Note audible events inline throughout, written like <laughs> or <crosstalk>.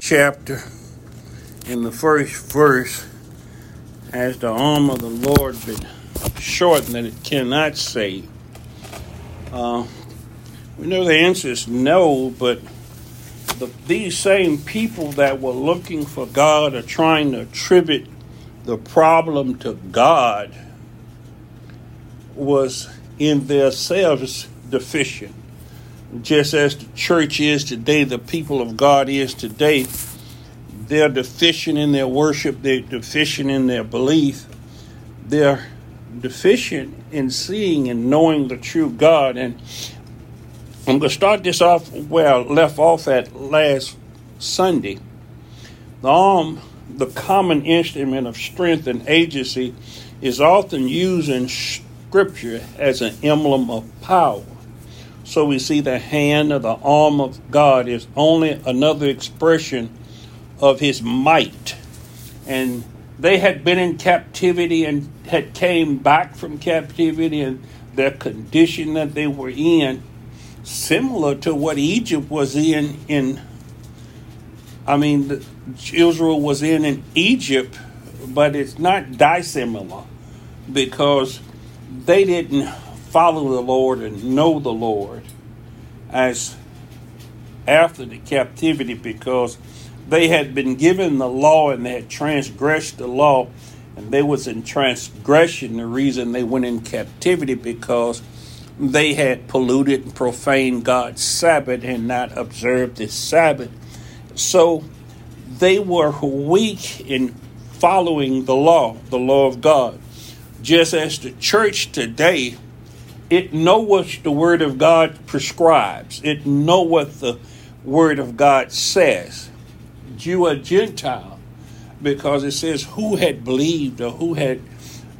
chapter, in the first verse, has the arm of the Lord been shortened that it cannot save? Uh, we know the answer is no, but the, these same people that were looking for God are trying to attribute the problem to God was in themselves deficient. Just as the church is today, the people of God is today, they're deficient in their worship, they're deficient in their belief, they're deficient in seeing and knowing the true God. And I'm going to start this off where I left off at last Sunday. The arm, the common instrument of strength and agency, is often used in Scripture as an emblem of power. So we see the hand or the arm of God is only another expression of his might. And they had been in captivity and had came back from captivity and their condition that they were in similar to what Egypt was in in I mean Israel was in in Egypt but it's not dissimilar because they didn't follow the Lord and know the Lord as after the captivity because they had been given the law and they had transgressed the law and they was in transgression the reason they went in captivity because they had polluted and profaned God's Sabbath and not observed the Sabbath. So they were weak in following the law, the law of God. Just as the church today, it know what the word of God prescribes. It know what the word of God says. Jew or Gentile, because it says who had believed or who had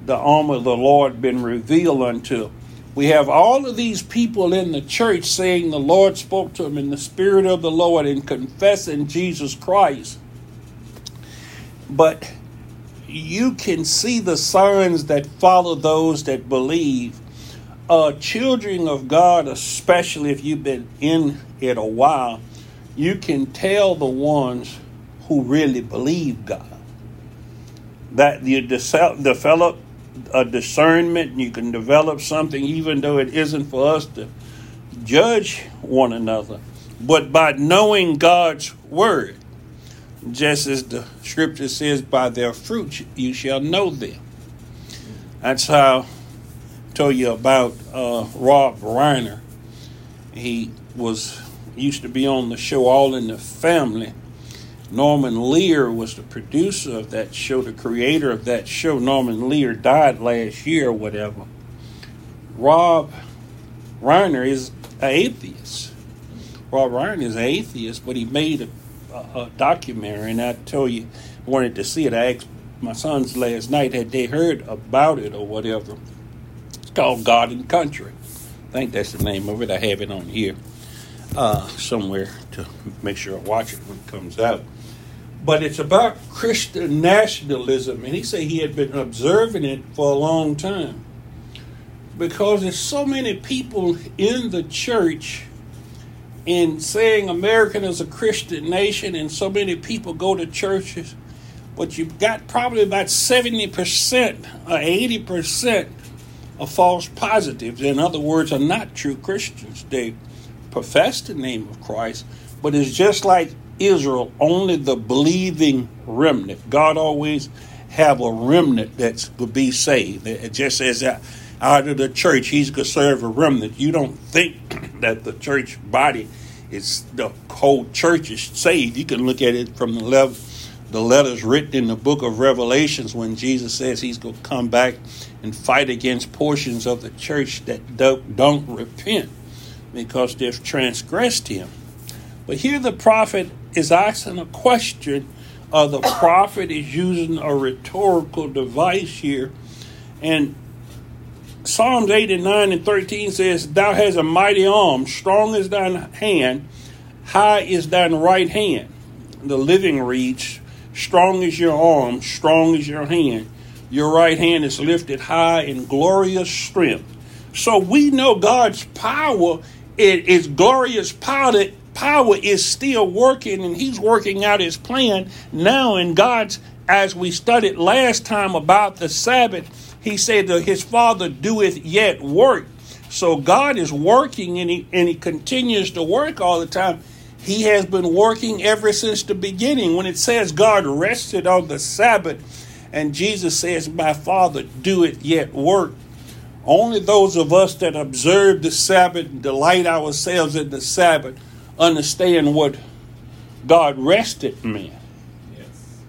the arm of the Lord been revealed unto. We have all of these people in the church saying the Lord spoke to them in the Spirit of the Lord and confessing Jesus Christ. But you can see the signs that follow those that believe. Uh, children of God, especially if you've been in it a while, you can tell the ones who really believe God. That you develop a discernment, you can develop something even though it isn't for us to judge one another, but by knowing God's word just as the scripture says, by their fruits you shall know them. That's how Told you about uh, Rob Reiner. He was used to be on the show All in the Family. Norman Lear was the producer of that show, the creator of that show. Norman Lear died last year or whatever. Rob Reiner is an atheist. Rob Reiner is an atheist, but he made a a, documentary, and I told you wanted to see it. I asked my sons last night had they heard about it or whatever. Called God and Country. I think that's the name of it. I have it on here uh, somewhere to make sure I watch it when it comes out. But it's about Christian nationalism, and he said he had been observing it for a long time because there's so many people in the church in saying American is a Christian nation and so many people go to churches, but you've got probably about 70% or 80% of false positives. In other words, are not true Christians. They profess the name of Christ, but it's just like Israel, only the believing remnant. God always have a remnant that will be saved. It just says that out of the church, he's going to serve a remnant. You don't think <clears throat> that the church body is the whole church is saved. You can look at it from the level, the letters written in the book of Revelations when Jesus says he's going to come back and fight against portions of the church that don't, don't repent because they've transgressed him. But here the prophet is asking a question, or the prophet is using a rhetorical device here. And Psalms 89 and 13 says, Thou hast a mighty arm, strong is thine hand, high is thine right hand. The living reads, Strong is your arm, strong is your hand. Your right hand is lifted high in glorious strength. So we know God's power it is glorious power power is still working and he's working out his plan now in God's as we studied last time about the Sabbath, he said that his father doeth yet work. So God is working and he and he continues to work all the time. He has been working ever since the beginning. When it says God rested on the Sabbath, and Jesus says, My Father doeth yet work. Only those of us that observe the Sabbath and delight ourselves in the Sabbath understand what God rested meant. Yes.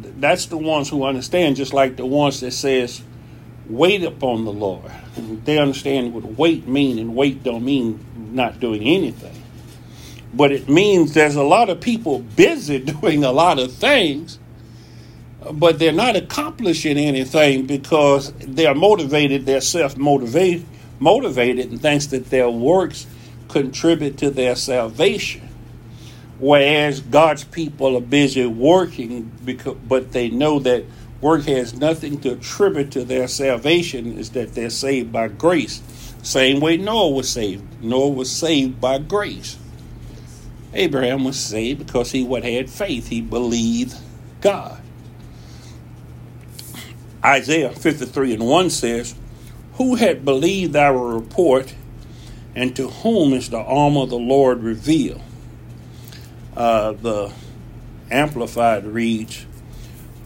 That's the ones who understand, just like the ones that says, wait upon the Lord. They understand what wait mean, and wait don't mean not doing anything. But it means there's a lot of people busy <laughs> doing a lot of things, but they're not accomplishing anything because they're motivated, they're self motivated, and thinks that their works contribute to their salvation. Whereas God's people are busy working, because, but they know that work has nothing to attribute to their salvation, is that they're saved by grace. Same way Noah was saved. Noah was saved by grace. Abraham was saved because he what had faith. He believed God. Isaiah 53 and 1 says, Who had believed our report, and to whom is the arm of the Lord revealed? Uh, the Amplified reads,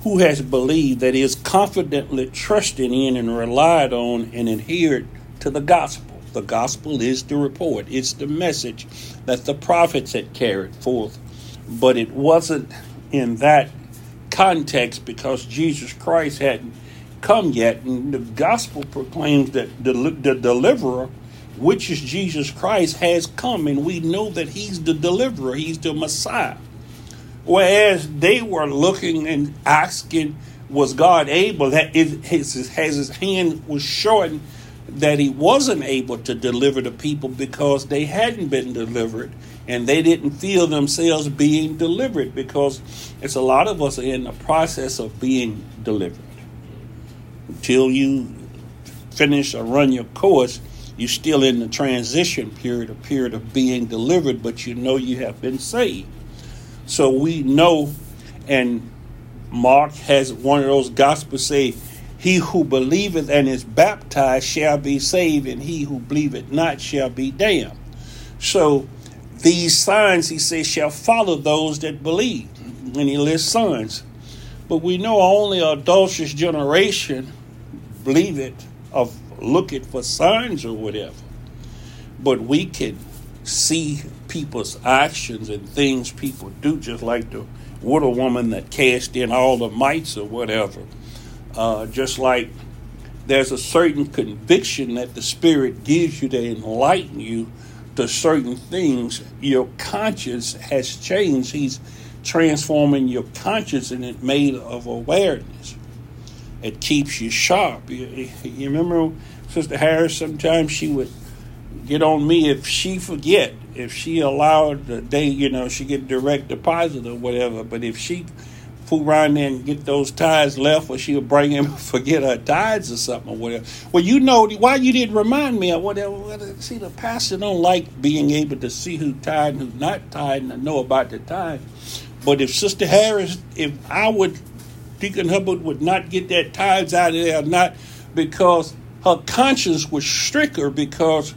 Who has believed that is confidently trusted in and relied on and adhered to the gospel? The gospel is the report, it's the message that the prophets had carried forth. But it wasn't in that context because Jesus Christ hadn't come yet. And the gospel proclaims that the, the deliverer, which is Jesus Christ, has come. And we know that he's the deliverer, he's the Messiah. Whereas they were looking and asking, was God able? That his, his, his hand was shortened that he wasn't able to deliver the people because they hadn't been delivered and they didn't feel themselves being delivered because it's a lot of us are in the process of being delivered. Until you finish or run your course, you're still in the transition period, a period of being delivered, but you know you have been saved. So we know, and Mark has one of those gospels say, he who believeth and is baptized shall be saved, and he who believeth not shall be damned. So these signs, he says, shall follow those that believe. And he lists signs. But we know only a adulterous generation believe it of looking for signs or whatever. But we can see people's actions and things people do, just like the widow woman that cast in all the mites or whatever uh, just like there's a certain conviction that the Spirit gives you to enlighten you to certain things, your conscience has changed. He's transforming your conscience and it made of awareness. It keeps you sharp. You, you remember Sister Harris, sometimes she would get on me if she forget, if she allowed the day, you know, she get direct deposit or whatever, but if she fool around there and get those tires left, or she'll bring him <laughs> forget her tires or something or whatever. Well, you know why you didn't remind me of whatever. See, the pastor don't like being able to see who tied and who's not tied and know about the tithe. But if Sister Harris, if I would, Deacon Hubbard would not get that tithes out of there, not because her conscience was stricter because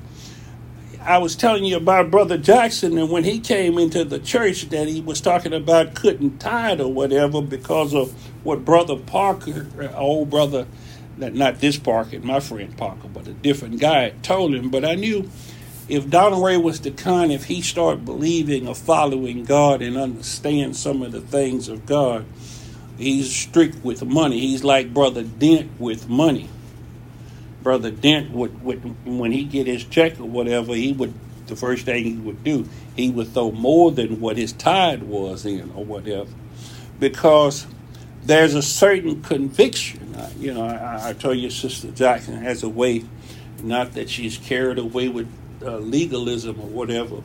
I was telling you about Brother Jackson, and when he came into the church, that he was talking about couldn't tithe or whatever because of what Brother Parker, uh, old brother, not this Parker, my friend Parker, but a different guy, told him. But I knew if Donald Ray was the kind, if he started believing or following God and understand some of the things of God, he's strict with money. He's like Brother Dent with money. Brother Dent would, would when he get his check or whatever, he would the first thing he would do, he would throw more than what his tithe was in or whatever, because there's a certain conviction. You know, I, I told you, Sister Jackson has a way, not that she's carried away with uh, legalism or whatever,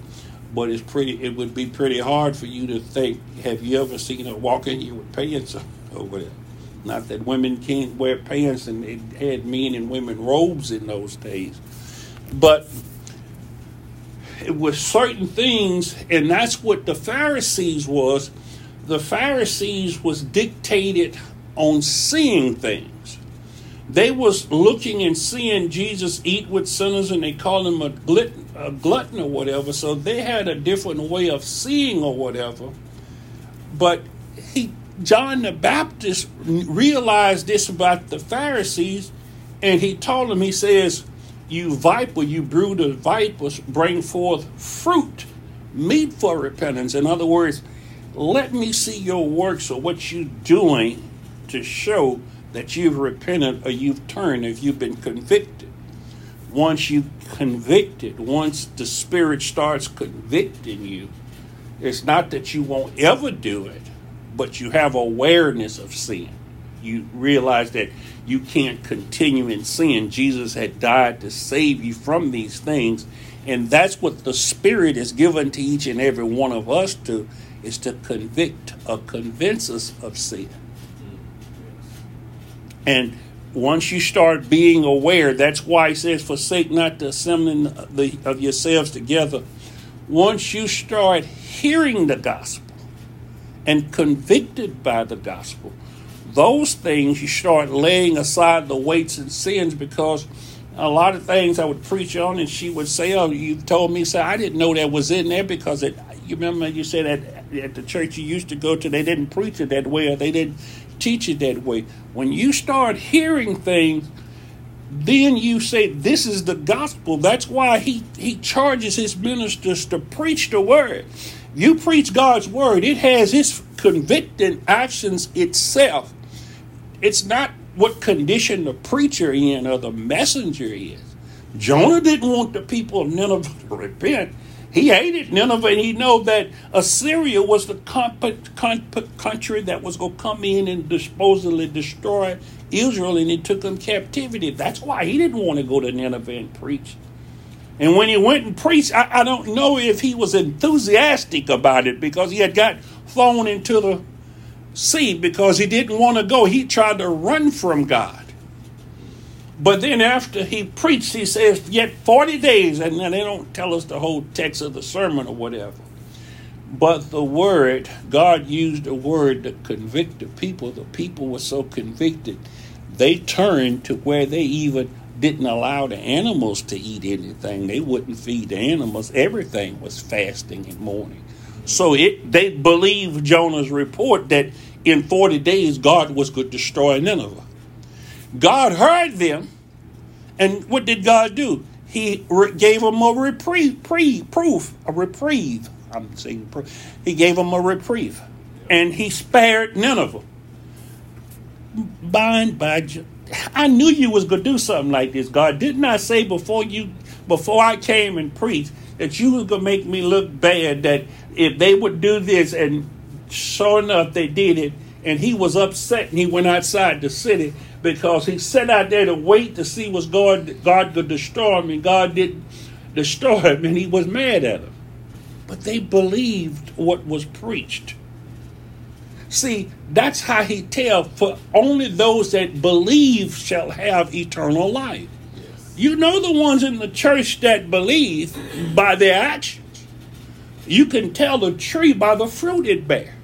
but it's pretty. It would be pretty hard for you to think. Have you ever seen her walking here with pants or whatever? Not that women can't wear pants and it had men and women robes in those days. But with certain things, and that's what the Pharisees was. The Pharisees was dictated on seeing things. They was looking and seeing Jesus eat with sinners, and they called him a glutton, a glutton or whatever. So they had a different way of seeing or whatever. But he, John the Baptist, realized this about the Pharisees, and he told them, he says, "You viper, you brood of vipers, bring forth fruit, meet for repentance." In other words, let me see your works or what you're doing to show that you've repented or you've turned if you've been convicted. Once you convicted, once the Spirit starts convicting you, it's not that you won't ever do it, but you have awareness of sin. You realize that you can't continue in sin. Jesus had died to save you from these things. And that's what the Spirit is given to each and every one of us to is to convict or convince us of sin. And once you start being aware, that's why he says, forsake not the assembling of yourselves together. Once you start hearing the gospel and convicted by the gospel, those things you start laying aside the weights and sins because a lot of things I would preach on, and she would say, "Oh, you told me so." I didn't know that was in there because it. You remember you said at at the church you used to go to, they didn't preach it that way, or they didn't teach it that way. When you start hearing things, then you say this is the gospel. That's why he he charges his ministers to preach the word. You preach God's word; it has its convicting actions itself. It's not what condition the preacher in or the messenger is. Jonah didn't want the people of Nineveh to repent. He hated Nineveh, and he know that Assyria was the country that was going to come in and supposedly destroy Israel, and he took them captivity. That's why he didn't want to go to Nineveh and preach. And when he went and preached, I, I don't know if he was enthusiastic about it because he had got thrown into the sea because he didn't want to go. He tried to run from God. But then after he preached, he says, Yet 40 days, and they don't tell us the whole text of the sermon or whatever. But the word, God used a word to convict the people. The people were so convicted, they turned to where they even didn't allow the animals to eat anything. They wouldn't feed the animals. Everything was fasting and mourning. So it they believed Jonah's report that in 40 days God was going to destroy Nineveh. God heard them, and what did God do? He re- gave them a reprieve, pre, proof, a reprieve. I'm saying he gave them a reprieve, and he spared Nineveh. Bind by, I knew you was gonna do something like this. God didn't I say before you, before I came and preached that you was gonna make me look bad? That if they would do this, and sure enough, they did it, and he was upset, and he went outside the city because he sat out there to wait to see was God God could destroy him, and God didn't destroy him, and he was mad at him. But they believed what was preached. See, that's how he tell for only those that believe shall have eternal life. Yes. You know the ones in the church that believe by their actions. You can tell the tree by the fruit it bears.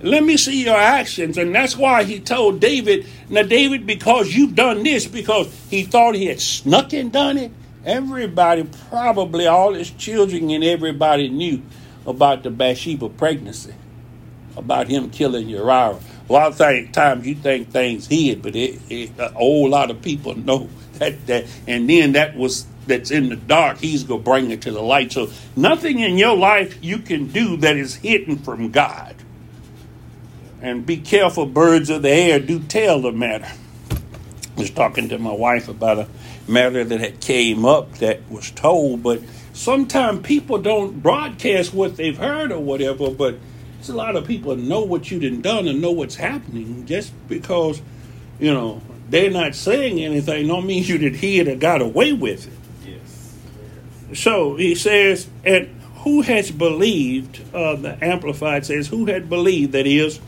Let me see your actions. And that's why he told David, Now, David, because you've done this, because he thought he had snuck and done it, everybody, probably all his children and everybody knew about the Bathsheba pregnancy, about him killing Uriah. A lot of times you think things hid, but it, it, a whole lot of people know <laughs> that, that. And then that was that's in the dark, he's to bring it to the light. So nothing in your life you can do that is hidden from God and be careful, birds of the air do tell the matter. I was talking to my wife about a matter that had came up that was told, but sometimes people don't broadcast what they've heard or whatever, but a lot of people know what you have done and know what's happening just because, you know, they're not saying anything don't mean you did hear or got away with it. Yes. So he says, and who has believed, uh, the Amplified says, who had believed, that is,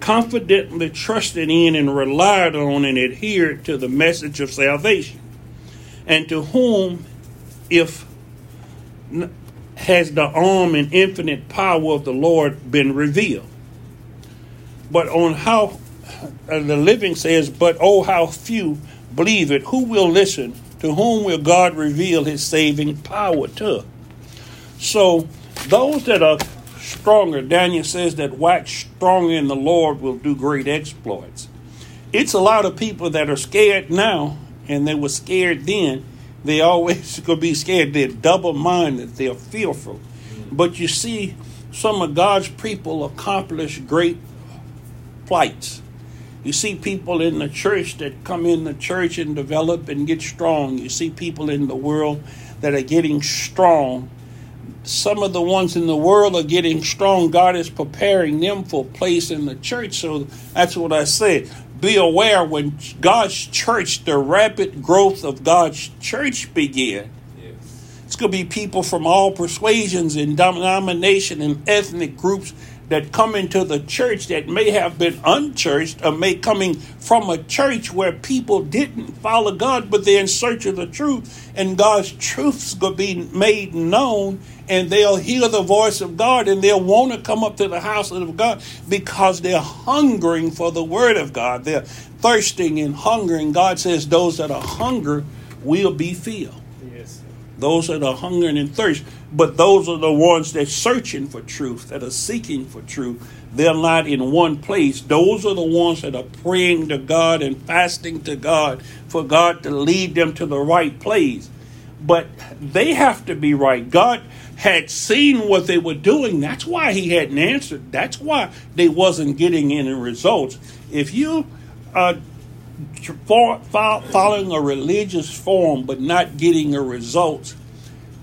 confidently trusted in and relied on and adhered to the message of salvation, and to whom, if has the arm and infinite power of the Lord been revealed. But on how uh, the living says, but oh, how few believe it. Who will listen? To whom will God reveal his saving power to? So, those that are stronger, Daniel says that wax stronger in the Lord will do great exploits. It's a lot of people that are scared now, and they were scared then. They always <laughs> to be scared. They're double minded, they're fearful. But you see, some of God's people accomplish great flights. You see people in the church that come in the church and develop and get strong. You see people in the world that are getting strong. Some of the ones in the world are getting strong. God is preparing them for place in the church. So that's what I said. Be aware when God's church, the rapid growth of God's church begin. It's going to be people from all persuasions and denomination and ethnic groups that come into the church that may have been unchurched or may coming from a church where people didn't follow God, but they're in search of the truth, and God's truth's gonna be made known, and they'll hear the voice of God, and they'll want to come up to the house of God because they're hungering for the word of God. They're thirsting and hungering. God says those that are hungry will be filled. Those that are hungering and thirst. But those are the ones that are searching for truth, that are seeking for truth. They're not in one place. Those are the ones that are praying to God and fasting to God for God to lead them to the right place. But they have to be right. God had seen what they were doing. That's why he hadn't answered. That's why they wasn't getting any results. If you uh, are following a religious form but not getting a result,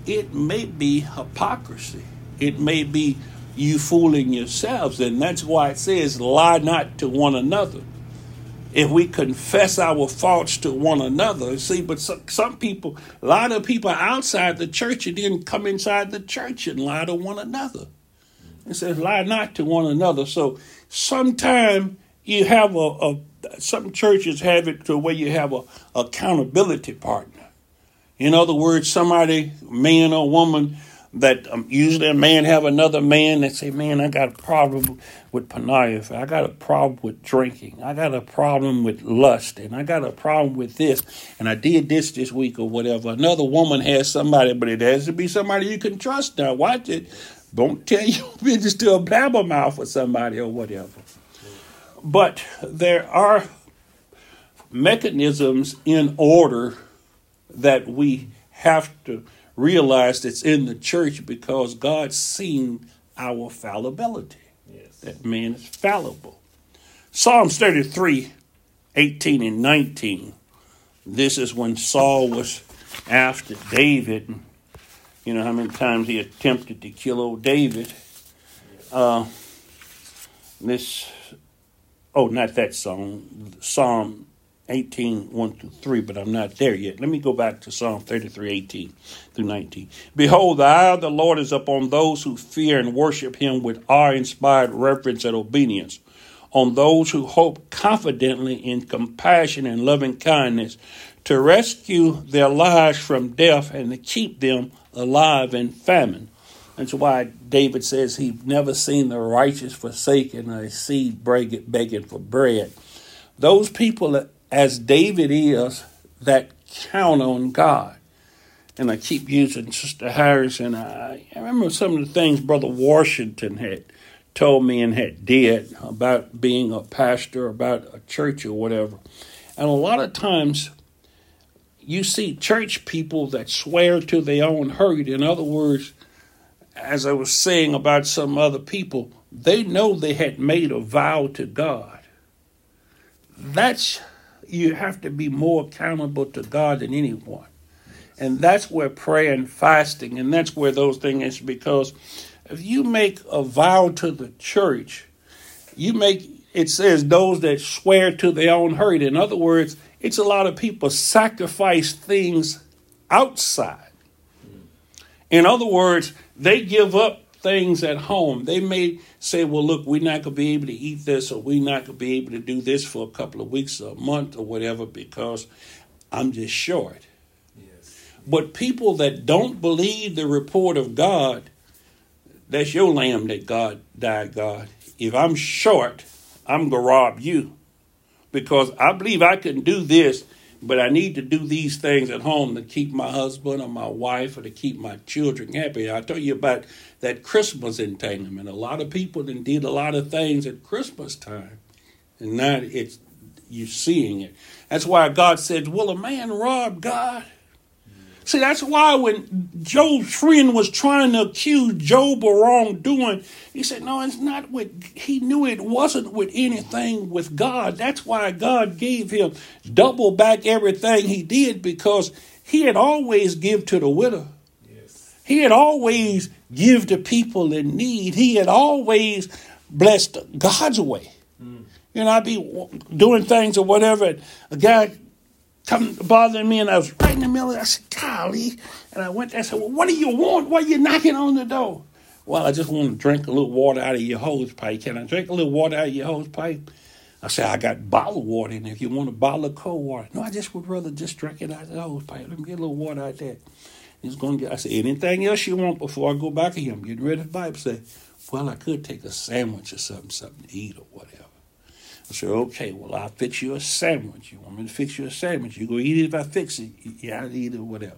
it may be hypocrisy. It may be you fooling yourselves. And that's why it says, lie not to one another. If we confess our faults to one another, see, but some, some people, a lot of people outside the church and then come inside the church and lie to one another. It says, lie not to one another. So sometime you have a, a some churches have it to where you have a accountability partner. In other words, somebody, man or woman, that um, usually a man have another man that say, "Man, I got a problem with pornography. I got a problem with drinking. I got a problem with lust, and I got a problem with this. And I did this this week or whatever." Another woman has somebody, but it has to be somebody you can trust. Now, watch it. Don't <laughs> tell your business to a blabbermouth or somebody or whatever. But there are mechanisms in order that we have to realize that's in the church because God's seen our fallibility. Yes. That man is fallible. Psalms 33, 18 and 19. This is when Saul was after David. You know how many times he attempted to kill old David. Uh, this, oh, not that song, Psalm 18, 1 through 3, but I'm not there yet. Let me go back to Psalm 33, 18 through 19. Behold, the eye of the Lord is upon those who fear and worship him with awe inspired reverence and obedience, on those who hope confidently in compassion and loving kindness, to rescue their lives from death and to keep them alive in famine. That's why David says he's never seen the righteous forsaken or a seed begging for bread. Those people as David is that count on God. And I keep using Sister Harrison. I, I remember some of the things Brother Washington had told me and had did about being a pastor, about a church or whatever. And a lot of times you see church people that swear to their own hurt. In other words, as I was saying about some other people, they know they had made a vow to God. That's you have to be more accountable to God than anyone. And that's where prayer and fasting, and that's where those things is because if you make a vow to the church, you make it says those that swear to their own hurt. In other words, it's a lot of people sacrifice things outside. In other words, they give up things at home. They may say, well, look, we're not going to be able to eat this or we're not going to be able to do this for a couple of weeks or a month or whatever because I'm just short. Yes. But people that don't believe the report of God, that's your lamb that God died, God. If I'm short, I'm going to rob you because I believe I can do this, but I need to do these things at home to keep my husband or my wife or to keep my children happy. I told you about that Christmas entanglement. A lot of people then did a lot of things at Christmas time, and now it's you seeing it. That's why God said, "Will a man rob God?" See, that's why when Job's friend was trying to accuse Job of wrongdoing, he said, No, it's not with, he knew it wasn't with anything with God. That's why God gave him double back everything he did because he had always give to the widow. Yes. He had always give to people in need. He had always blessed God's way. Mm. You know, I'd be doing things or whatever. A guy come bothering me, and I was right in the middle. I said, "Golly!" And I went there. I said, "Well, what do you want? Why are you knocking on the door?" Well, I just want to drink a little water out of your hose pipe. Can I drink a little water out of your hose pipe? I said, I got bottled water in there. If you want a bottle of cold water, no, I just would rather just drink it out of the hose pipe. Let me get a little water out there. He's going to get. I said, anything else you want before I go back to him? Getting ready to pipe. Say, well, I could take a sandwich or something, something to eat or whatever. I said, okay, well, I'll fix you a sandwich. You want me to fix you a sandwich? You go eat it if I fix it. Yeah, I'll eat it, or whatever.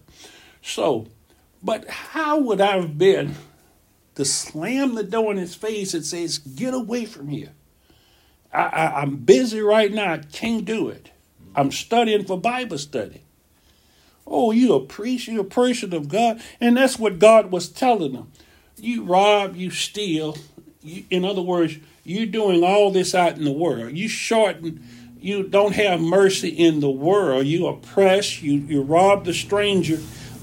So, but how would I have been to slam the door in his face and says, get away from here? I, I, I'm busy right now. I can't do it. I'm studying for Bible study. Oh, you a priest, you a person of God. And that's what God was telling them. You rob, you steal. You, in other words, you're doing all this out in the world. You shorten, you don't have mercy in the world. You oppress, you, you rob the stranger.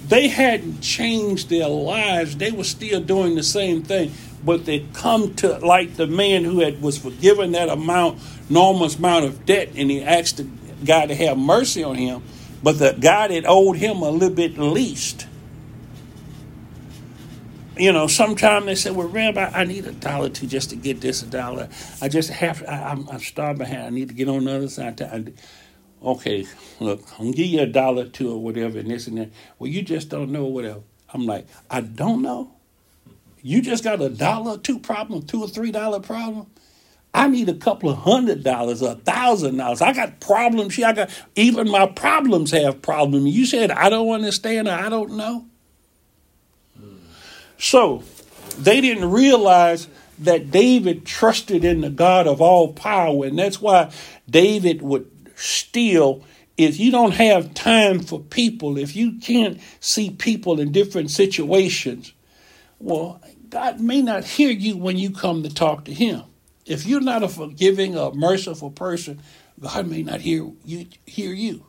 They hadn't changed their lives. They were still doing the same thing. But they come to like the man who had was forgiven that amount, enormous amount of debt, and he asked the guy to have mercy on him. But the guy that owed him a little bit least you know, sometimes they say, "Well, Rabbi, I need a dollar to just to get this a dollar. I just have. I, am I'm starving behind. I need to get on the other side." I, okay, look, I'm gonna give you a dollar to or whatever, and this and that. Well, you just don't know whatever. I'm like, I don't know. You just got a dollar two problem, two or three dollar problem. I need a couple of hundred dollars, a thousand dollars. I got problems here. I got even my problems have problems. You said I don't understand I don't know. So they didn't realize that David trusted in the God of all power, and that's why David would steal. If you don't have time for people, if you can't see people in different situations, well, God may not hear you when you come to talk to Him. If you're not a forgiving a merciful person, God may not hear you. Hear you.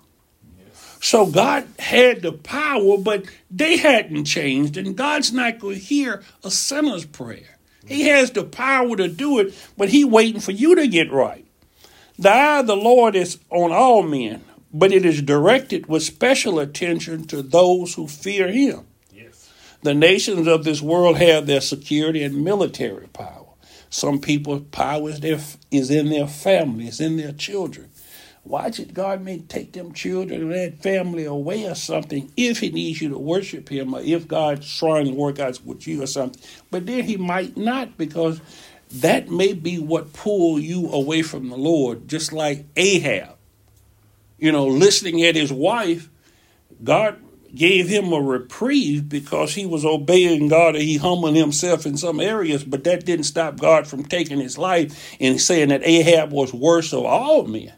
So God had the power, but they hadn't changed, and God's not going to hear a sinner's prayer. He has the power to do it, but He waiting for you to get right. The eye of the Lord is on all men, but it is directed with special attention to those who fear Him. Yes. The nations of this world have their security and military power. Some people's power is, their, is in their families, in their children. Watch it. God may take them children and that family away or something if He needs you to worship Him or if God's trying to work out with you or something. But then He might not because that may be what pull you away from the Lord, just like Ahab. You know, listening at his wife, God gave him a reprieve because he was obeying God and he humbled himself in some areas, but that didn't stop God from taking his life and saying that Ahab was worse of all men.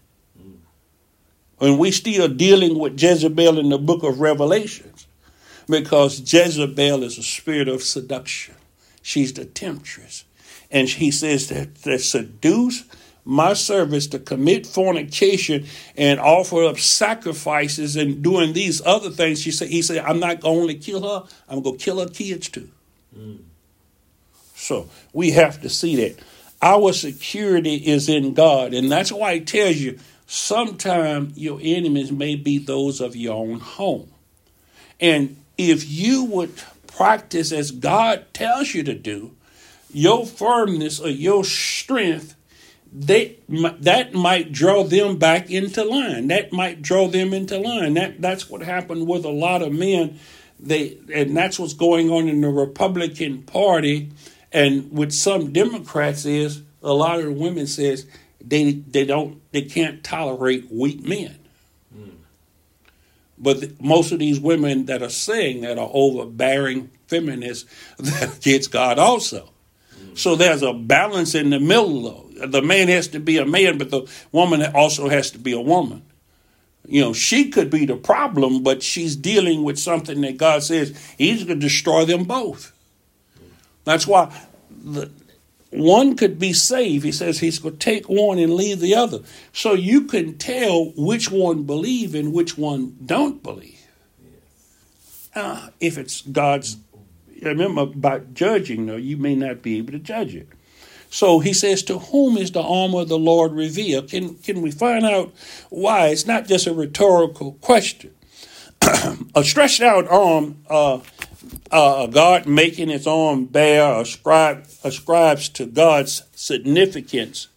And we still dealing with Jezebel in the book of Revelations because Jezebel is a spirit of seduction. She's the temptress. And he says that to seduce my servants to commit fornication and offer up sacrifices and doing these other things. She said, he said, I'm not going to kill her, I'm going to kill her kids too. Mm. So we have to see that. Our security is in God. And that's why he tells you sometimes your enemies may be those of your own home. And if you would practice as God tells you to do, your firmness or your strength they that might draw them back into line. That might draw them into line. That that's what happened with a lot of men. They and that's what's going on in the Republican Party and with some Democrats is a lot of the women says they they don't they can't tolerate weak men. Mm. But the, most of these women that are saying that are overbearing feminists <laughs> that gets God also. So there's a balance in the middle though the man has to be a man, but the woman also has to be a woman. You know, she could be the problem, but she's dealing with something that God says He's going to destroy them both. That's why the, one could be saved. He says He's going to take one and leave the other. So you can tell which one believe and which one don't believe. Uh, if it's God's, remember about judging, though, you may not be able to judge it. So he says, To whom is the arm of the Lord revealed? Can, can we find out why? It's not just a rhetorical question. <clears throat> a stretched out arm, uh, uh, God making his arm bare, ascribe, ascribes to God's significance.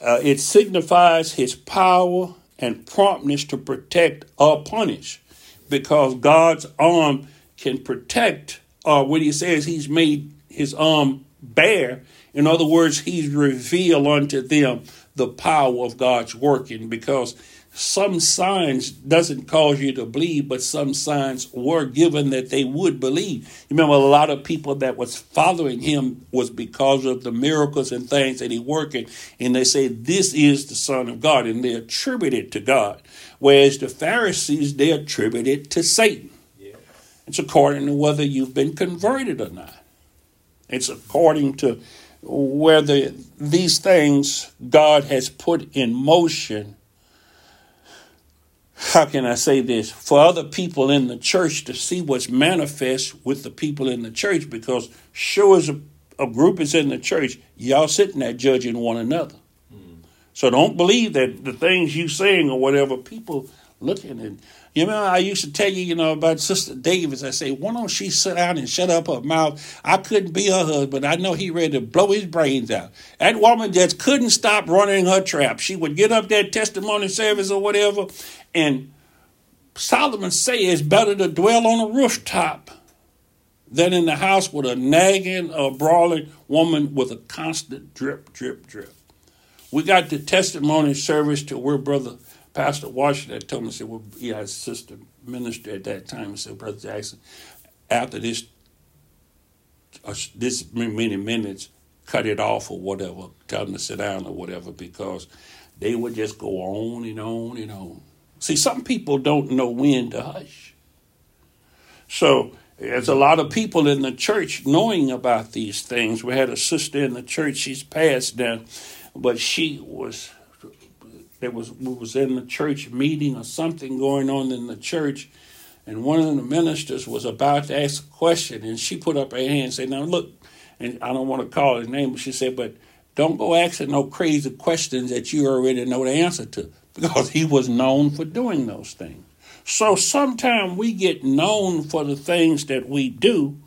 Uh, it signifies his power and promptness to protect or punish because God's arm can protect, or uh, when he says he's made his arm bare, in other words, he's revealed unto them the power of God's working because some signs doesn't cause you to believe, but some signs were given that they would believe. You remember a lot of people that was following him was because of the miracles and things that he working, and they say this is the Son of God, and they attribute it to God. Whereas the Pharisees they attribute it to Satan. Yeah. It's according to whether you've been converted or not. It's according to whether these things God has put in motion, how can I say this? For other people in the church to see what's manifest with the people in the church, because sure as a, a group is in the church, y'all sitting there judging one another. Mm. So don't believe that the things you saying or whatever, people looking at. you know, I used to tell you, you know, about Sister Davis. I say, why don't she sit down and shut up her mouth? I couldn't be her husband. I know he ready to blow his brains out. That woman just couldn't stop running her trap. She would get up that testimony service or whatever, and Solomon say it's better to dwell on a rooftop than in the house with a nagging or brawling woman with a constant drip, drip, drip. We got the testimony service to where Brother Pastor Washington told me, said, well, he had a sister minister at that time. He said, Brother Jackson, after this, uh, this many minutes, cut it off or whatever, tell them to sit down or whatever, because they would just go on and on and on. See, some people don't know when to hush. So there's a lot of people in the church knowing about these things. We had a sister in the church, she's passed now, but she was there was was in the church meeting or something going on in the church, and one of the ministers was about to ask a question, and she put up her hand and said, "Now look," and I don't want to call his name, but she said, "But don't go asking no crazy questions that you already know the answer to," because he was known for doing those things. So sometimes we get known for the things that we do,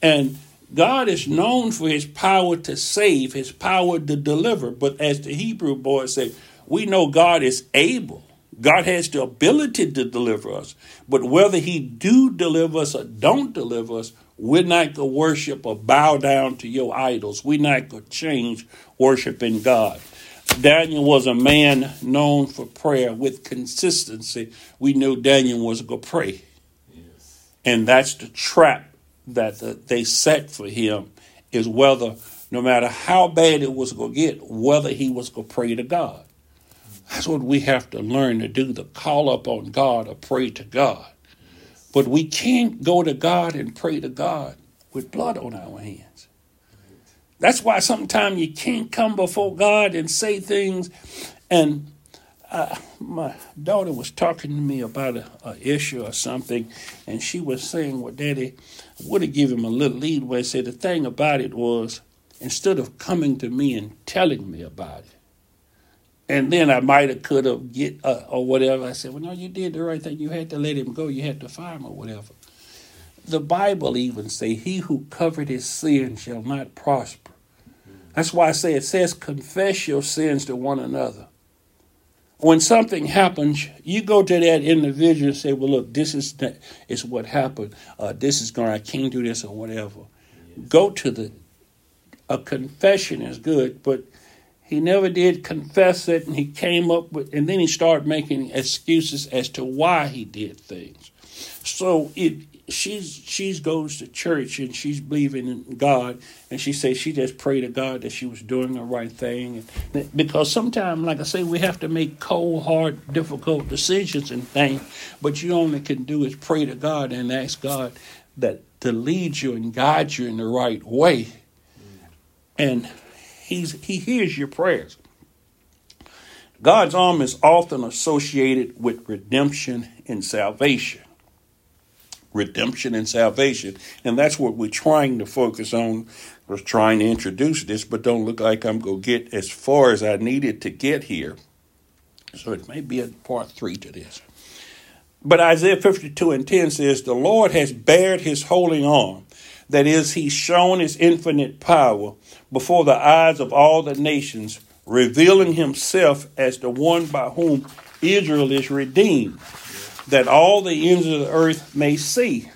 and God is known for his power to save, his power to deliver. But as the Hebrew boy said, we know God is able. God has the ability to deliver us. But whether he do deliver us or don't deliver us, we're not going to worship or bow down to your idols. We're not going to change worshiping God. Daniel was a man known for prayer with consistency. We knew Daniel was going to pray. Yes. And that's the trap that the, they set for him is whether, no matter how bad it was going to get, whether he was going to pray to God. That's what we have to learn to do to call up on God or pray to God. But we can't go to God and pray to God with blood on our hands. That's why sometimes you can't come before God and say things. And uh, my daughter was talking to me about a, issue or something, and she was saying, "Well, Daddy, would have given him a little leadway." Said the thing about it was, instead of coming to me and telling me about it, and then I might have could have get uh, or whatever. I said, well, no, you did the right thing. You had to let him go. You had to fire him or whatever. The Bible even say, "He who covered his sin shall not prosper." That's why I say it says confess your sins to one another. When something happens, you go to that individual and say, "Well, look, this is the, is what happened. Uh, this is going. I can't do this or whatever." Yes. Go to the. A confession is good, but he never did confess it, and he came up with, and then he started making excuses as to why he did things. So it she's she's goes to church and she's believing in God, and she says she just prayed to God that she was doing the right thing, and because sometimes, like I say, we have to make cold, hard, difficult decisions and things, but you only can do is pray to God and ask God that to lead you and guide you in the right way, and He's, he hears your prayers. God's arm is often associated with redemption and salvation. Redemption and salvation. And that's what we're trying to focus on. Was trying to introduce this, but don't look like I'm going to get as far as I needed to get here. So it may be a part three to this. But Isaiah 52 and 10 says, The Lord has bared his holy arm. That is, he's shown his infinite power before the eyes of all the nations, revealing himself as the one by whom Israel is redeemed, that all the ends of the earth may see,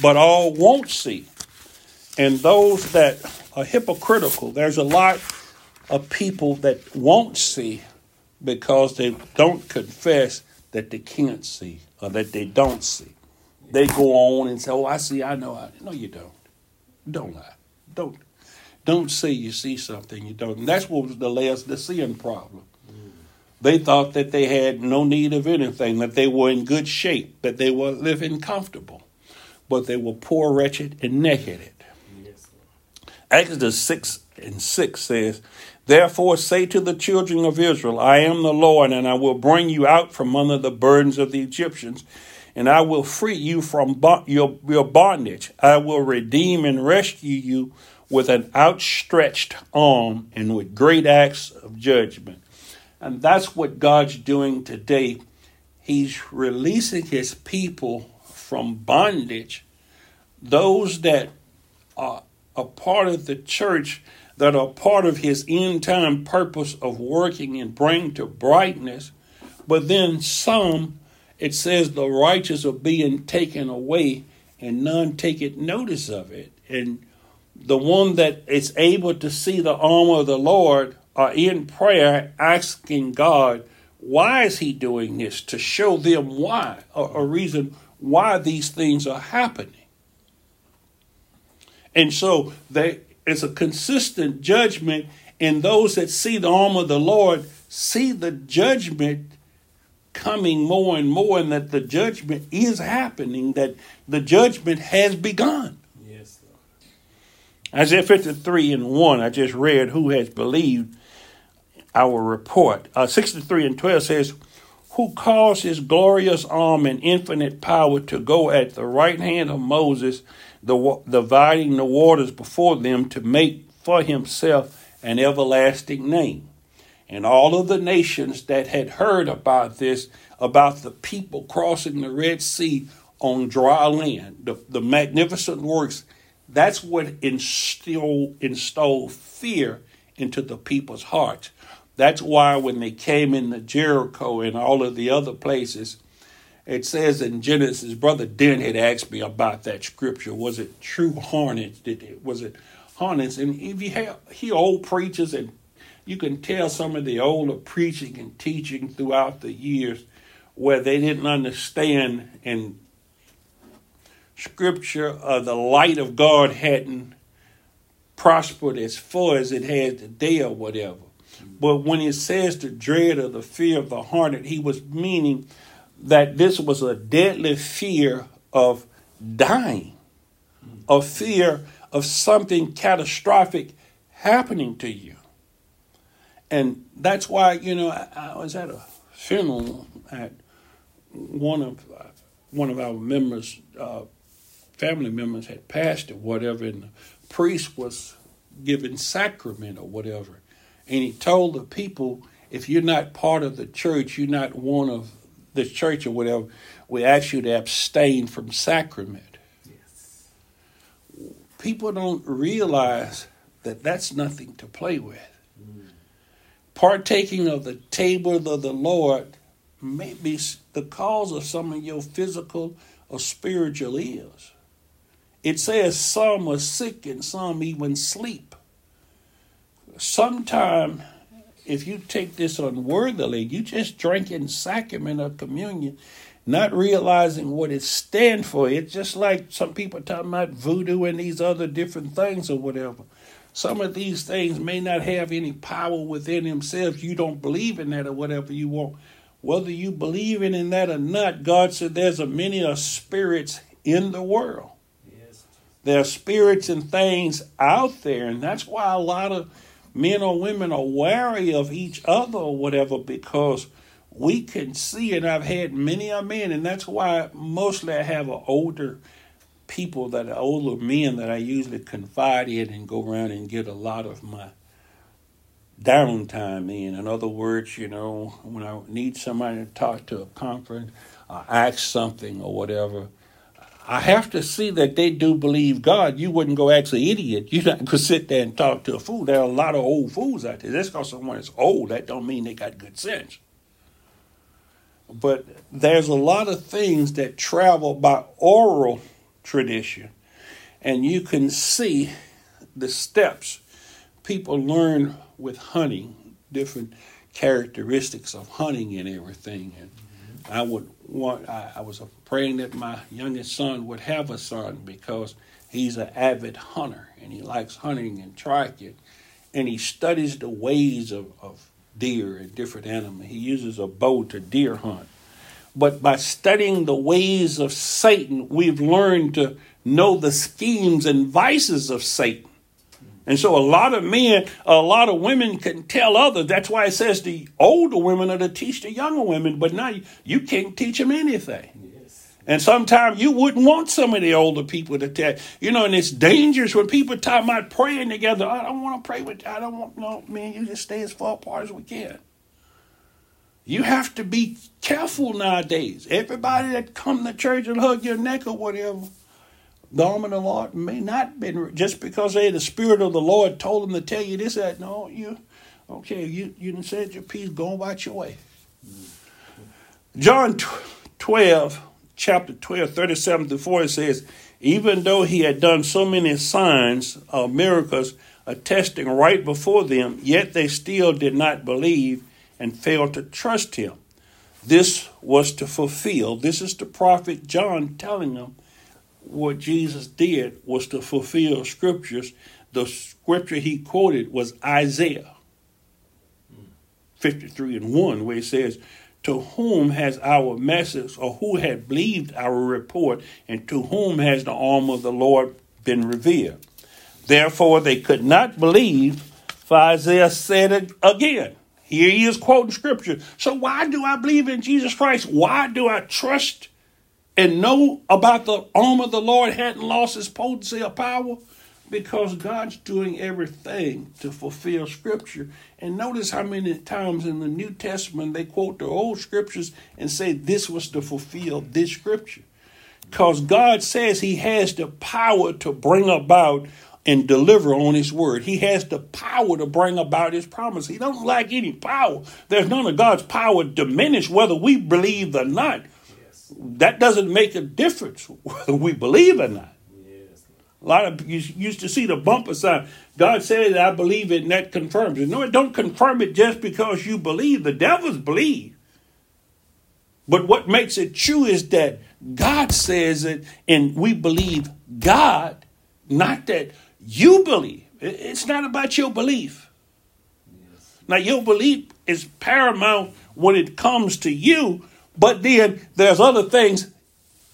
but all won't see. And those that are hypocritical, there's a lot of people that won't see because they don't confess that they can't see or that they don't see. They go on and say, Oh, I see, I know. I No, you don't. Don't lie. Don't don't say you see something you don't. And that's what was the Laodicean problem. They thought that they had no need of anything, that they were in good shape, that they were living comfortable, but they were poor, wretched, and naked. Yes. Exodus 6 and 6 says, Therefore say to the children of Israel, I am the Lord, and I will bring you out from under the burdens of the Egyptians, and I will free you from your, your bondage. I will redeem and rescue you with an outstretched arm and with great acts of judgment. And that's what God's doing today. He's releasing his people from bondage. Those that are a part of the church, that are part of his end time purpose of working and bring to brightness. But then some, it says the righteous are being taken away and none take it notice of it. And the one that is able to see the arm of the Lord are in prayer asking God, why is he doing this? To show them why, a, a reason why these things are happening. And so there is a consistent judgment, and those that see the arm of the Lord see the judgment coming more and more, and that the judgment is happening, that the judgment has begun. Yes. Isaiah 53 and 1, I just read, Who has believed our report? Uh, 63 and 12 says, Who caused his glorious arm and infinite power to go at the right hand of Moses, the, dividing the waters before them to make for himself an everlasting name. And all of the nations that had heard about this, about the people crossing the Red Sea on dry land, the, the magnificent works that's what instilled, installed fear into the people's hearts. That's why when they came into Jericho and all of the other places, it says in Genesis, Brother Den had asked me about that scripture. Was it true hornets? Did it, was it hornets? And if you have, hear old preachers, and you can tell some of the older preaching and teaching throughout the years where they didn't understand and scripture uh, the light of God hadn't prospered as far as it had today or whatever. But when it says the dread or the fear of the hornet, he was meaning that this was a deadly fear of dying, a fear of something catastrophic happening to you. And that's why, you know, I, I was at a funeral at one of one of our members' uh, family members had passed or whatever, and the priest was giving sacrament or whatever. And he told the people, if you're not part of the church, you're not one of the church or whatever, we ask you to abstain from sacrament. Yes. People don't realize that that's nothing to play with. Mm. Partaking of the table of the Lord may be the cause of some of your physical or spiritual ills. It says some are sick and some even sleep. Sometime, if you take this unworthily, you just drinking sacrament of communion, not realizing what it stands for. It's just like some people talking about voodoo and these other different things or whatever. Some of these things may not have any power within themselves. You don't believe in that or whatever you want. Whether you believe in that or not, God said there's a many of spirits in the world. Yes. There are spirits and things out there, and that's why a lot of men or women are wary of each other or whatever because we can see, and I've had many a men, and that's why mostly I have older people that are older men that I usually confide in and go around and get a lot of my downtime in. In other words, you know, when I need somebody to talk to a conference, or ask something or whatever, I have to see that they do believe God. You wouldn't go ask an idiot. You not go sit there and talk to a fool. There are a lot of old fools out there. Just because someone is old, that don't mean they got good sense. But there's a lot of things that travel by oral tradition, and you can see the steps people learn with hunting, different characteristics of hunting and everything. And I would want, I, I was praying that my youngest son would have a son because he's an avid hunter and he likes hunting and tracking. And he studies the ways of, of deer and different animals. He uses a bow to deer hunt. But by studying the ways of Satan, we've learned to know the schemes and vices of Satan. And so a lot of men, a lot of women can tell others. That's why it says the older women are to teach the younger women, but now you can't teach them anything. And sometimes you wouldn't want some of the older people to tell you know, and it's dangerous when people talk about praying together. I don't want to pray with I don't want no man, you just stay as far apart as we can. You have to be careful nowadays. Everybody that come to church and hug your neck or whatever the arm of the Lord may not been just because they the Spirit of the Lord told them to tell you this, that. No, you, okay, you, you said your piece, go about your way. Mm-hmm. John 12, chapter 12, 37 to 40 says, even though he had done so many signs of miracles attesting right before them, yet they still did not believe and failed to trust him. This was to fulfill, this is the prophet John telling them what Jesus did was to fulfill scriptures. The scripture he quoted was Isaiah 53 and 1, where it says, To whom has our message, or who had believed our report, and to whom has the arm of the Lord been revealed? Therefore they could not believe, for Isaiah said it again. Here he is quoting scripture. So why do I believe in Jesus Christ? Why do I trust and know about the arm of the Lord hadn't lost its potency or power? Because God's doing everything to fulfill Scripture. And notice how many times in the New Testament they quote the old Scriptures and say this was to fulfill this Scripture. Because God says He has the power to bring about and deliver on his word. He has the power to bring about his promise. He don't lack any power. There's none of God's power diminished whether we believe or not that doesn't make a difference whether we believe or not. A lot of you used to see the bumper sign. God said, "I believe it," and that confirms it. No, it don't confirm it just because you believe. The devils believe, but what makes it true is that God says it, and we believe God, not that you believe. It's not about your belief. Yes. Now, your belief is paramount when it comes to you, but then there's other things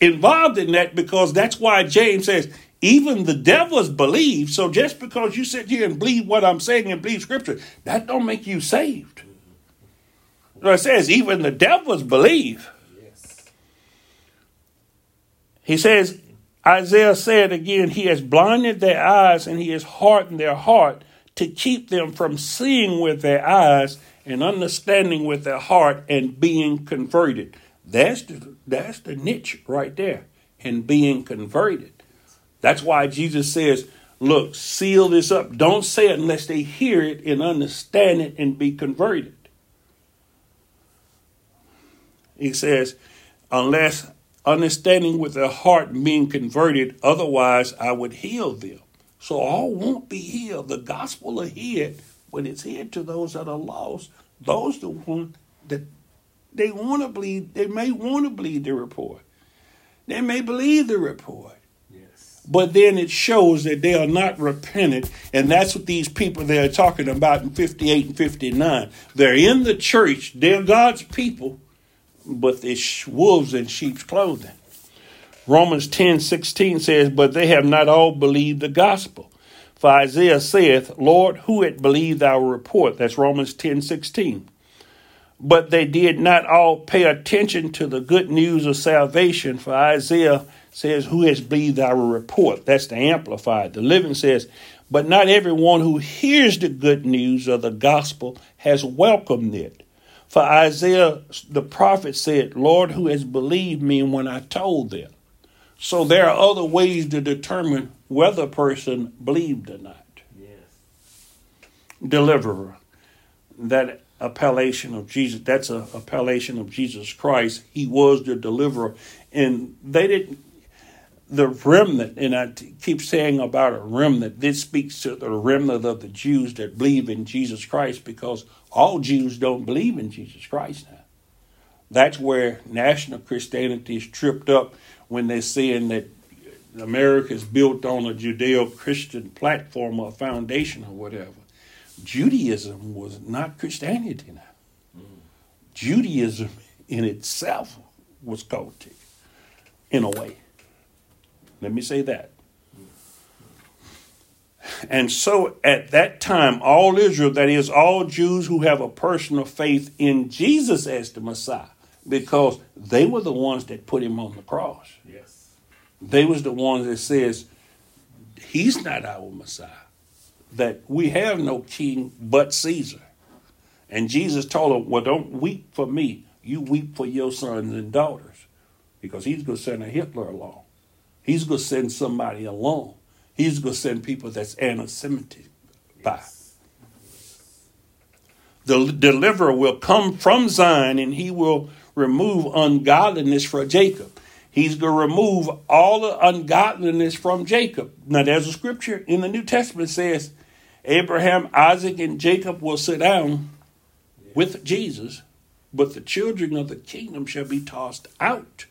involved in that because that's why James says, even the devils believe. So just because you sit here and believe what I'm saying and believe scripture, that don't make you saved. it says, even the devils believe. Yes. He says, Isaiah said again, He has blinded their eyes and He has hardened their heart to keep them from seeing with their eyes and understanding with their heart and being converted. That's the, that's the niche right there, and being converted. That's why Jesus says, Look, seal this up. Don't say it unless they hear it and understand it and be converted. He says, unless understanding with their heart being converted, otherwise I would heal them. So all won't be healed. The gospel will hid, but it's here to those that are lost. Those the one that they want to believe, they may want to believe the report. They may believe the report. Yes. But then it shows that they are not repentant, and that's what these people they're talking about in 58 and 59. They're in the church, they're God's people, but they're wolves in sheep's clothing. Romans 10 16 says, But they have not all believed the gospel. For Isaiah saith, Lord, who had believed our report? That's Romans 10 16 but they did not all pay attention to the good news of salvation. For Isaiah says, Who has believed our report? That's the Amplified. The Living says, But not everyone who hears the good news of the gospel has welcomed it. For Isaiah the prophet said, Lord, who has believed me when I told them? So there are other ways to determine whether a person believed or not. Yes. Deliverer. That appellation of Jesus. That's a appellation of Jesus Christ. He was the deliverer, and they didn't. The remnant, and I keep saying about a remnant. This speaks to the remnant of the Jews that believe in Jesus Christ, because all Jews don't believe in Jesus Christ now. That's where national Christianity is tripped up when they're saying that America is built on a Judeo-Christian platform or foundation or whatever. Judaism was not Christianity now. Mm. Judaism in itself was cultic, in a way. Let me say that. And so at that time, all Israel, that is, all Jews who have a personal faith in Jesus as the Messiah, because they were the ones that put him on the cross. Yes. They was the ones that says, he's not our Messiah that we have no king but Caesar. And Jesus told them, Well, don't weep for me. You weep for your sons and daughters. Because he's going to send a Hitler along. He's going to send somebody along. He's going to send people that's anti Semitic by. The deliverer will come from Zion and he will remove ungodliness from Jacob. He's going to remove all the ungodliness from Jacob. Now, there's a scripture in the New Testament says Abraham, Isaac, and Jacob will sit down with Jesus, but the children of the kingdom shall be tossed out.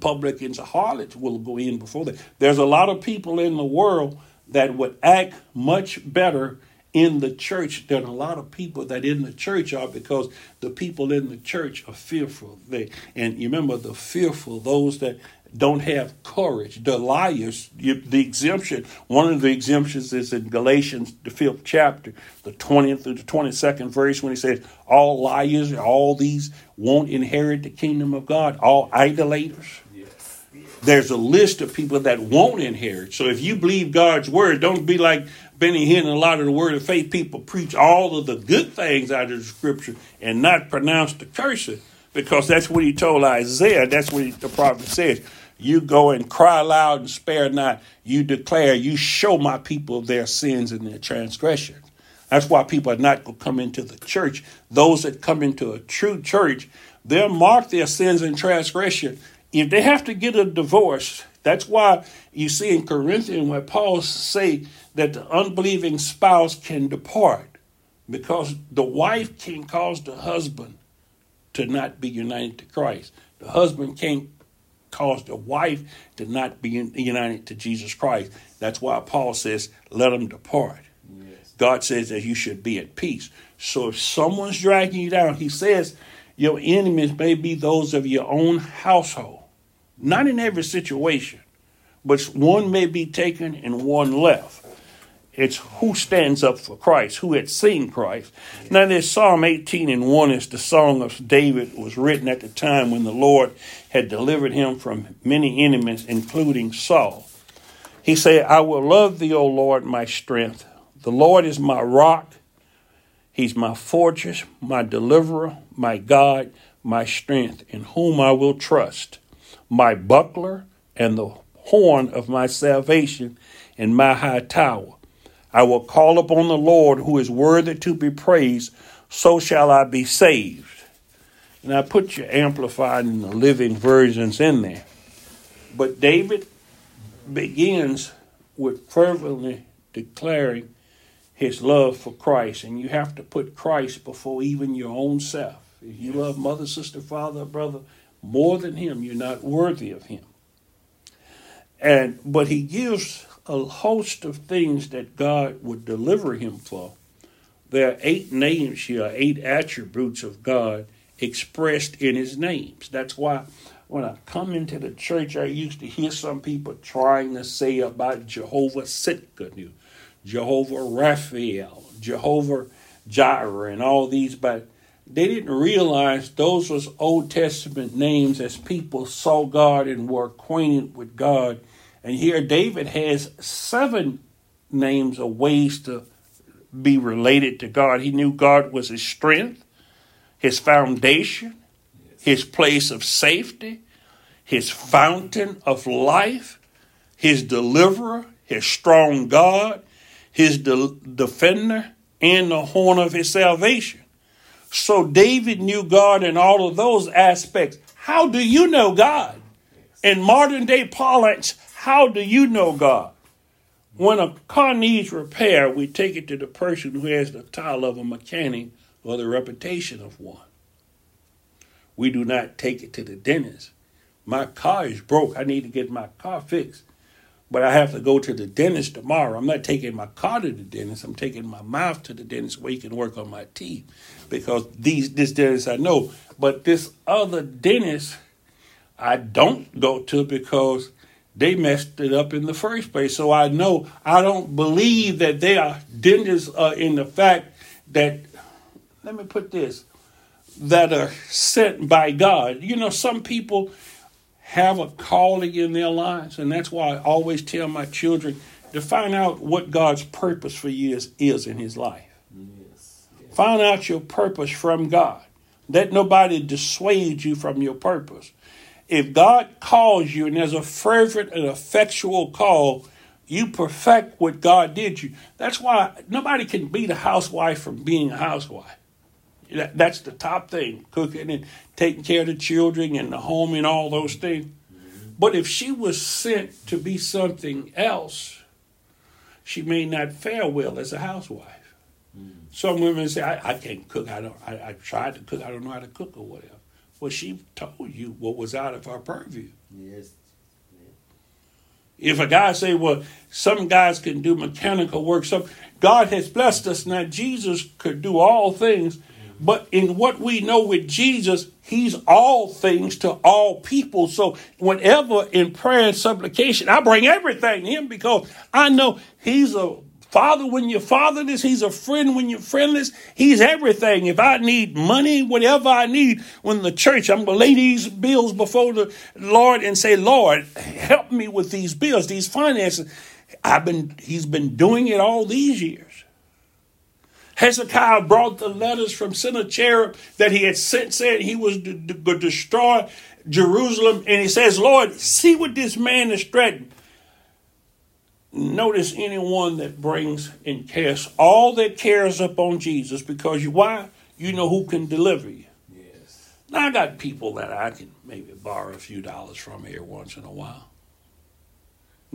Publicans and harlots will go in before them. There's a lot of people in the world that would act much better in the church than a lot of people that in the church are because the people in the church are fearful. They and you remember the fearful, those that don't have courage. The liars, the exemption, one of the exemptions is in Galatians, the fifth chapter, the 20th through the 22nd verse, when he says, All liars, all these won't inherit the kingdom of God, all idolaters. There's a list of people that won't inherit. So if you believe God's word, don't be like Benny Hinn a lot of the word of faith people preach all of the good things out of the scripture and not pronounce the curses because that's what he told Isaiah. That's what he, the prophet says. You go and cry loud and spare not. You declare, you show my people their sins and their transgressions. That's why people are not going to come into the church. Those that come into a true church, they'll mark their sins and transgression. If they have to get a divorce, that's why you see in Corinthians where Paul say that the unbelieving spouse can depart because the wife can cause the husband to not be united to Christ. The husband can't caused a wife to not be united to Jesus Christ. That's why Paul says, let them depart. Yes. God says that you should be at peace. So if someone's dragging you down, he says your enemies may be those of your own household. Not in every situation, but one may be taken and one left. It's who stands up for Christ, who had seen Christ. Now, this Psalm 18 and 1 is the song of David, was written at the time when the Lord had delivered him from many enemies, including Saul. He said, I will love thee, O Lord, my strength. The Lord is my rock. He's my fortress, my deliverer, my God, my strength, in whom I will trust, my buckler and the horn of my salvation in my high tower. I will call upon the Lord who is worthy to be praised, so shall I be saved. And I put your amplified and the living versions in there. But David begins with fervently declaring his love for Christ. And you have to put Christ before even your own self. If you love mother, sister, father, brother more than him, you're not worthy of him. And but he gives a host of things that God would deliver him for. There are eight names here, eight attributes of God expressed in his names. That's why when I come into the church, I used to hear some people trying to say about Jehovah Tsidkenu, Jehovah Raphael, Jehovah Jireh, and all these, but they didn't realize those was Old Testament names as people saw God and were acquainted with God. And here David has seven names of ways to be related to God. He knew God was his strength his foundation, his place of safety, his fountain of life, his deliverer, his strong God, his de- defender, and the horn of his salvation. So David knew God in all of those aspects. How do you know God? In modern day parlance, how do you know God? When a car needs repair, we take it to the person who has the title of a mechanic or the reputation of one. We do not take it to the dentist. My car is broke. I need to get my car fixed. But I have to go to the dentist tomorrow. I'm not taking my car to the dentist. I'm taking my mouth to the dentist where he can work on my teeth. Because these this dentist I know. But this other dentist I don't go to because they messed it up in the first place. So I know I don't believe that they are dentists in the fact that let me put this that are sent by God. You know, some people have a calling in their lives, and that's why I always tell my children to find out what God's purpose for you is, is in His life. Yes. Find out your purpose from God. Let nobody dissuade you from your purpose. If God calls you and there's a fervent and effectual call, you perfect what God did you. That's why nobody can beat a housewife from being a housewife. That, that's the top thing cooking and taking care of the children and the home and all those things. But if she was sent to be something else, she may not fare well as a housewife. Mm. Some women say, I, I, can't cook. I don't. I, I tried to cook. I don't know how to cook or whatever. Well, she told you what was out of her purview. Yes. If a guy say, well, some guys can do mechanical work, some God has blessed us now. Jesus could do all things, but in what we know with Jesus, He's all things to all people. So whenever in prayer and supplication, I bring everything to Him because I know He's a father when you're fatherless. He's a friend when you're friendless. He's everything. If I need money, whatever I need, when the church, I'm going to lay these bills before the Lord and say, Lord, help me with these bills, these finances. I've been, He's been doing it all these years. Hezekiah brought the letters from Sennacherib that he had sent, saying he was to, to destroy Jerusalem. And he says, Lord, see what this man is threatening. Notice anyone that brings and casts all their cares upon Jesus because you, why? You know who can deliver you. Yes. Now, I got people that I can maybe borrow a few dollars from here once in a while.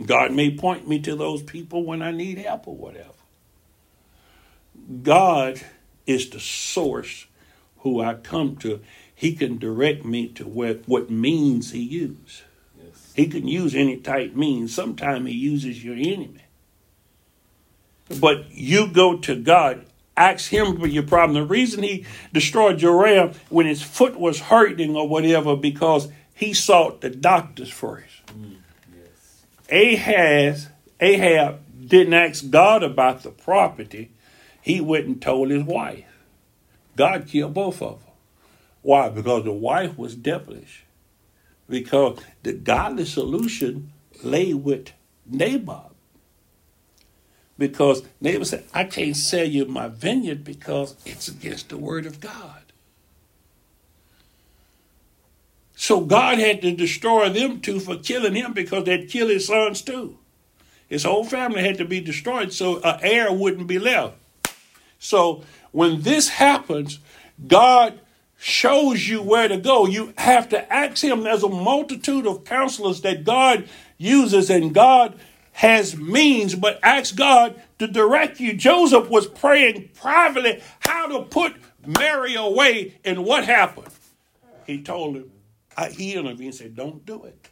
God may point me to those people when I need help or whatever. God is the source who I come to. He can direct me to where, what means he uses. Yes. He can use any type means. Sometimes he uses your enemy. But you go to God, ask him for your problem. The reason he destroyed Joram when his foot was hurting or whatever, because he sought the doctors first. Mm, yes. Ahaz, Ahab didn't ask God about the property he went and told his wife. God killed both of them. Why? Because the wife was devilish. Because the godly solution lay with Naboth. Because Naboth said, I can't sell you my vineyard because it's against the word of God. So God had to destroy them two for killing him because they'd kill his sons too. His whole family had to be destroyed so an heir wouldn't be left. So when this happens, God shows you where to go. You have to ask Him. There's a multitude of counselors that God uses, and God has means, but ask God to direct you. Joseph was praying privately how to put Mary away, and what happened? He told him, "I he intervened and said, Don't do it.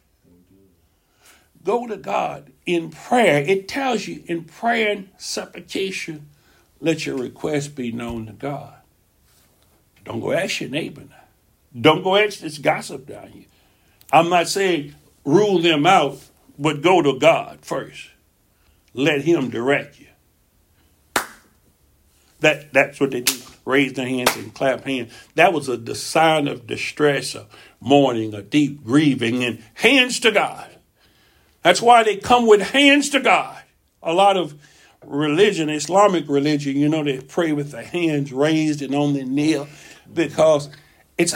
Go to God in prayer. It tells you in prayer and supplication, let your request be known to God. Don't go ask your neighbor now. Don't go ask this gossip down here. I'm not saying rule them out, but go to God first. Let Him direct you. That that's what they do. Raise their hands and clap hands. That was a sign of distress, of mourning, a deep grieving, and hands to God. That's why they come with hands to God. A lot of religion, Islamic religion, you know, they pray with their hands raised and on their knee because it's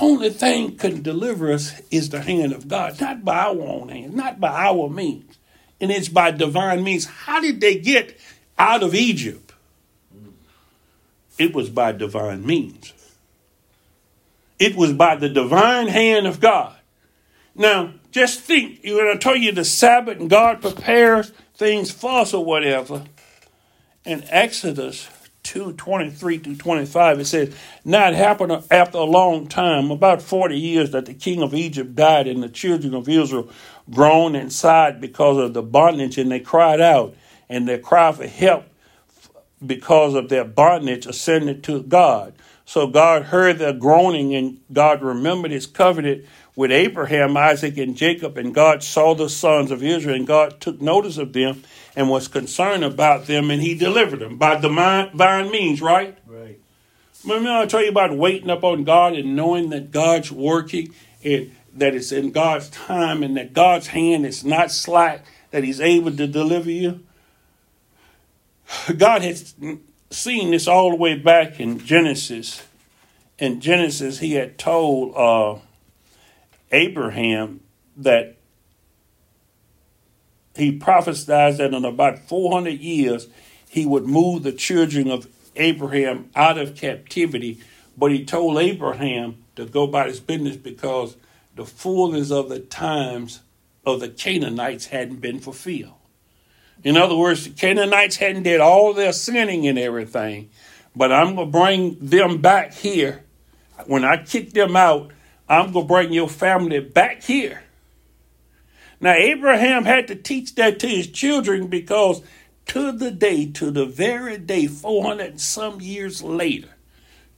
only thing can deliver us is the hand of God, not by our own hands, not by our means. And it's by divine means. How did they get out of Egypt? It was by divine means. It was by the divine hand of God. Now, just think, when I told you the Sabbath and God prepares things us or whatever, in Exodus 2 23 to 25, it says, Now it happened after a long time, about 40 years, that the king of Egypt died, and the children of Israel groaned and sighed because of the bondage, and they cried out, and their cry for help because of their bondage ascended to God. So God heard the groaning, and God remembered his covenant with Abraham, Isaac, and Jacob. And God saw the sons of Israel, and God took notice of them and was concerned about them, and he delivered them by divine means, right? Right. Remember, I tell you about waiting up on God and knowing that God's working and that it's in God's time and that God's hand is not slack, that He's able to deliver you? <sighs> God has seen this all the way back in Genesis. In Genesis, He had told uh, Abraham that he prophesied that in about 400 years he would move the children of Abraham out of captivity. But he told Abraham to go about his business because the fullness of the times of the Canaanites hadn't been fulfilled. In other words, the Canaanites hadn't did all their sinning and everything, but I'm going to bring them back here. When I kick them out, I'm going to bring your family back here. Now, Abraham had to teach that to his children because to the day, to the very day, 400 and some years later,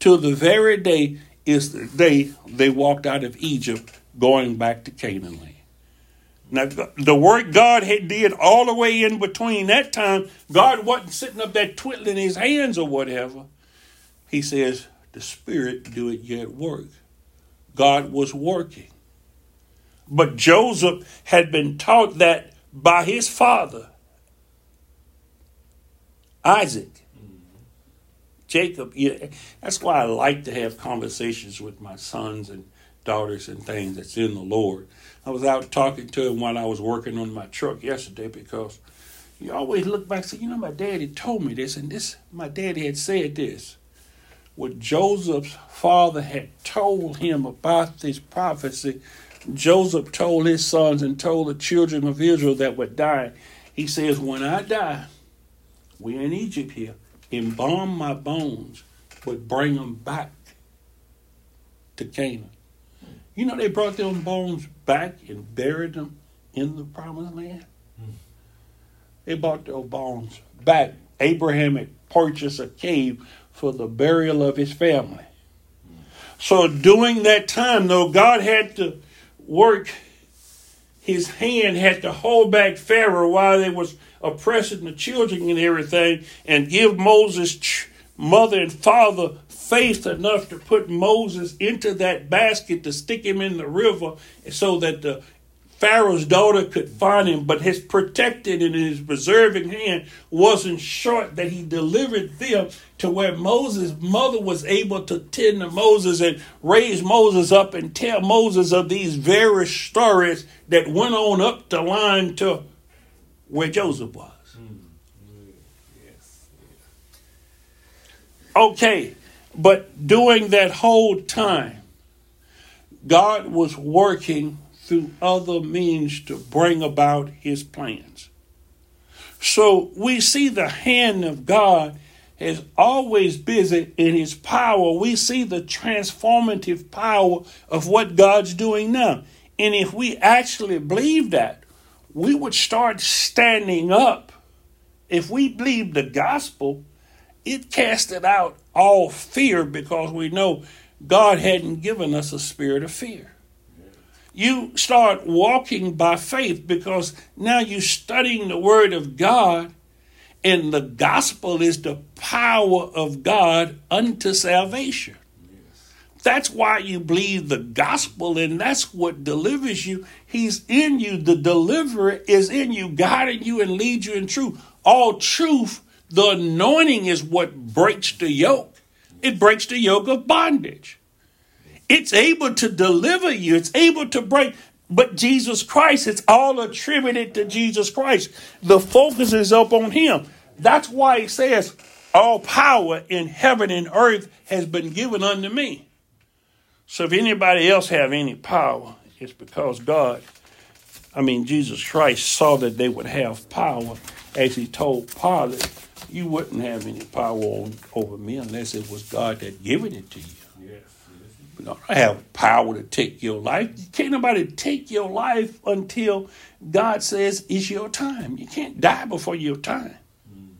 to the very day is the day they walked out of Egypt going back to Canaan land. Now, the work God had did all the way in between that time, God wasn't sitting up there twiddling his hands or whatever. He says, the Spirit do it yet work. God was working. But Joseph had been taught that by his father, Isaac. Mm-hmm. Jacob, yeah, that's why I like to have conversations with my sons and daughters and things that's in the Lord. I was out talking to him while I was working on my truck yesterday because you always look back and say, you know, my daddy told me this, and this my daddy had said this what Joseph's father had told him about this prophecy, Joseph told his sons and told the children of Israel that were dying. He says, When I die, we're in Egypt here, embalm my bones, but bring them back to Canaan. You know, they brought them bones back and buried them in the promised land. They brought their bones back. Abraham had purchased a cave for the burial of his family. So during that time, though, God had to work. His hand had to hold back Pharaoh while they was oppressing the children and everything, and give Moses' mother and father faith enough to put Moses into that basket to stick him in the river, so that the Pharaoh's daughter could find him, but his protected and his preserving hand wasn't short that he delivered them to where Moses' mother was able to tend to Moses and raise Moses up and tell Moses of these various stories that went on up the line to where Joseph was. Mm. Mm. Okay, but during that whole time, God was working through other means to bring about his plans. So we see the hand of God is always busy in his power. We see the transformative power of what God's doing now. And if we actually believe that, we would start standing up. If we believe the gospel, it casted out all fear because we know God hadn't given us a spirit of fear. You start walking by faith because now you're studying the Word of God, and the gospel is the power of God unto salvation. That's why you believe the gospel, and that's what delivers you. He's in you. The deliverer is in you, guiding you and leads you in truth. All truth, the anointing is what breaks the yoke. It breaks the yoke of bondage. It's able to deliver you, it's able to break. But Jesus Christ, it's all attributed to Jesus Christ. The focus is up on Him. That's why He says, All power in heaven and earth has been given unto me. So if anybody else have any power, it's because God, I mean Jesus Christ, saw that they would have power as He told Pilate, you wouldn't have any power on, over me unless it was God that given it to you. Yes. You don't have power to take your life. You can't nobody take your life until God says it's your time. You can't die before your time. Mm,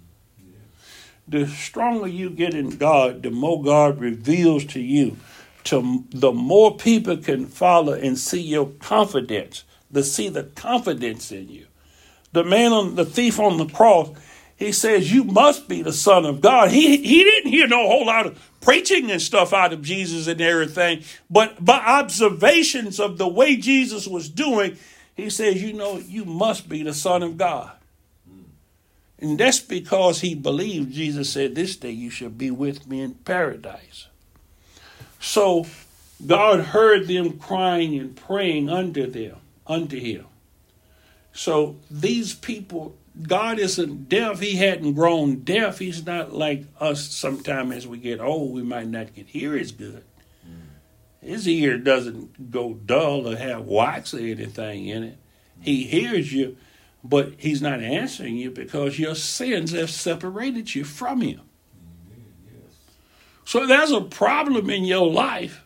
the stronger you get in God, the more God reveals to you. To the more people can follow and see your confidence, to see the confidence in you. The man on the thief on the cross, he says, You must be the Son of God. He, he didn't hear no whole lot of preaching and stuff out of Jesus and everything, but by observations of the way Jesus was doing, he says, You know, you must be the Son of God. And that's because he believed Jesus said, This day you shall be with me in paradise. So God heard them crying and praying unto them, unto him. So these people God isn't deaf. He hadn't grown deaf. He's not like us sometimes as we get old, we might not get hear as good. Mm. His ear doesn't go dull or have wax or anything in it. He hears you, but he's not answering you because your sins have separated you from him. Yes. So there's a problem in your life.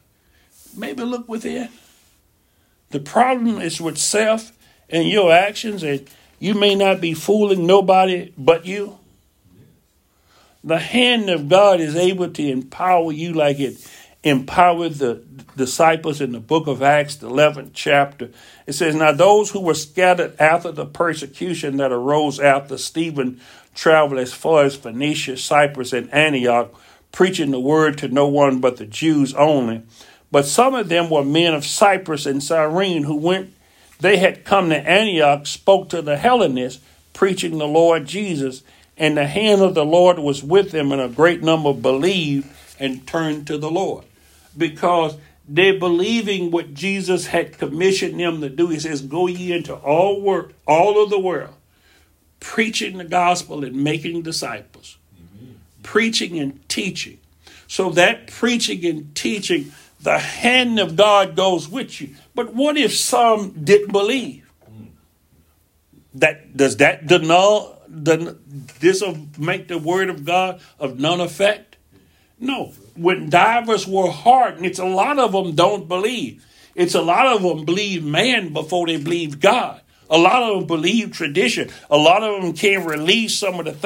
Maybe look within. The problem is with self and your actions and you may not be fooling nobody but you. The hand of God is able to empower you like it empowered the disciples in the book of Acts, the 11th chapter. It says, Now those who were scattered after the persecution that arose after Stephen traveled as far as Phoenicia, Cyprus, and Antioch, preaching the word to no one but the Jews only. But some of them were men of Cyprus and Cyrene who went they had come to Antioch, spoke to the Hellenists, preaching the Lord Jesus, and the hand of the Lord was with them, and a great number believed and turned to the Lord. Because they're believing what Jesus had commissioned them to do. He says, Go ye into all work, all of the world, preaching the gospel and making disciples, Amen. preaching and teaching. So that preaching and teaching the hand of God goes with you. But what if some didn't believe? That does that denul this make the word of God of none effect? No. When divers were hardened, it's a lot of them don't believe. It's a lot of them believe man before they believe God. A lot of them believe tradition. A lot of them can't release some of the things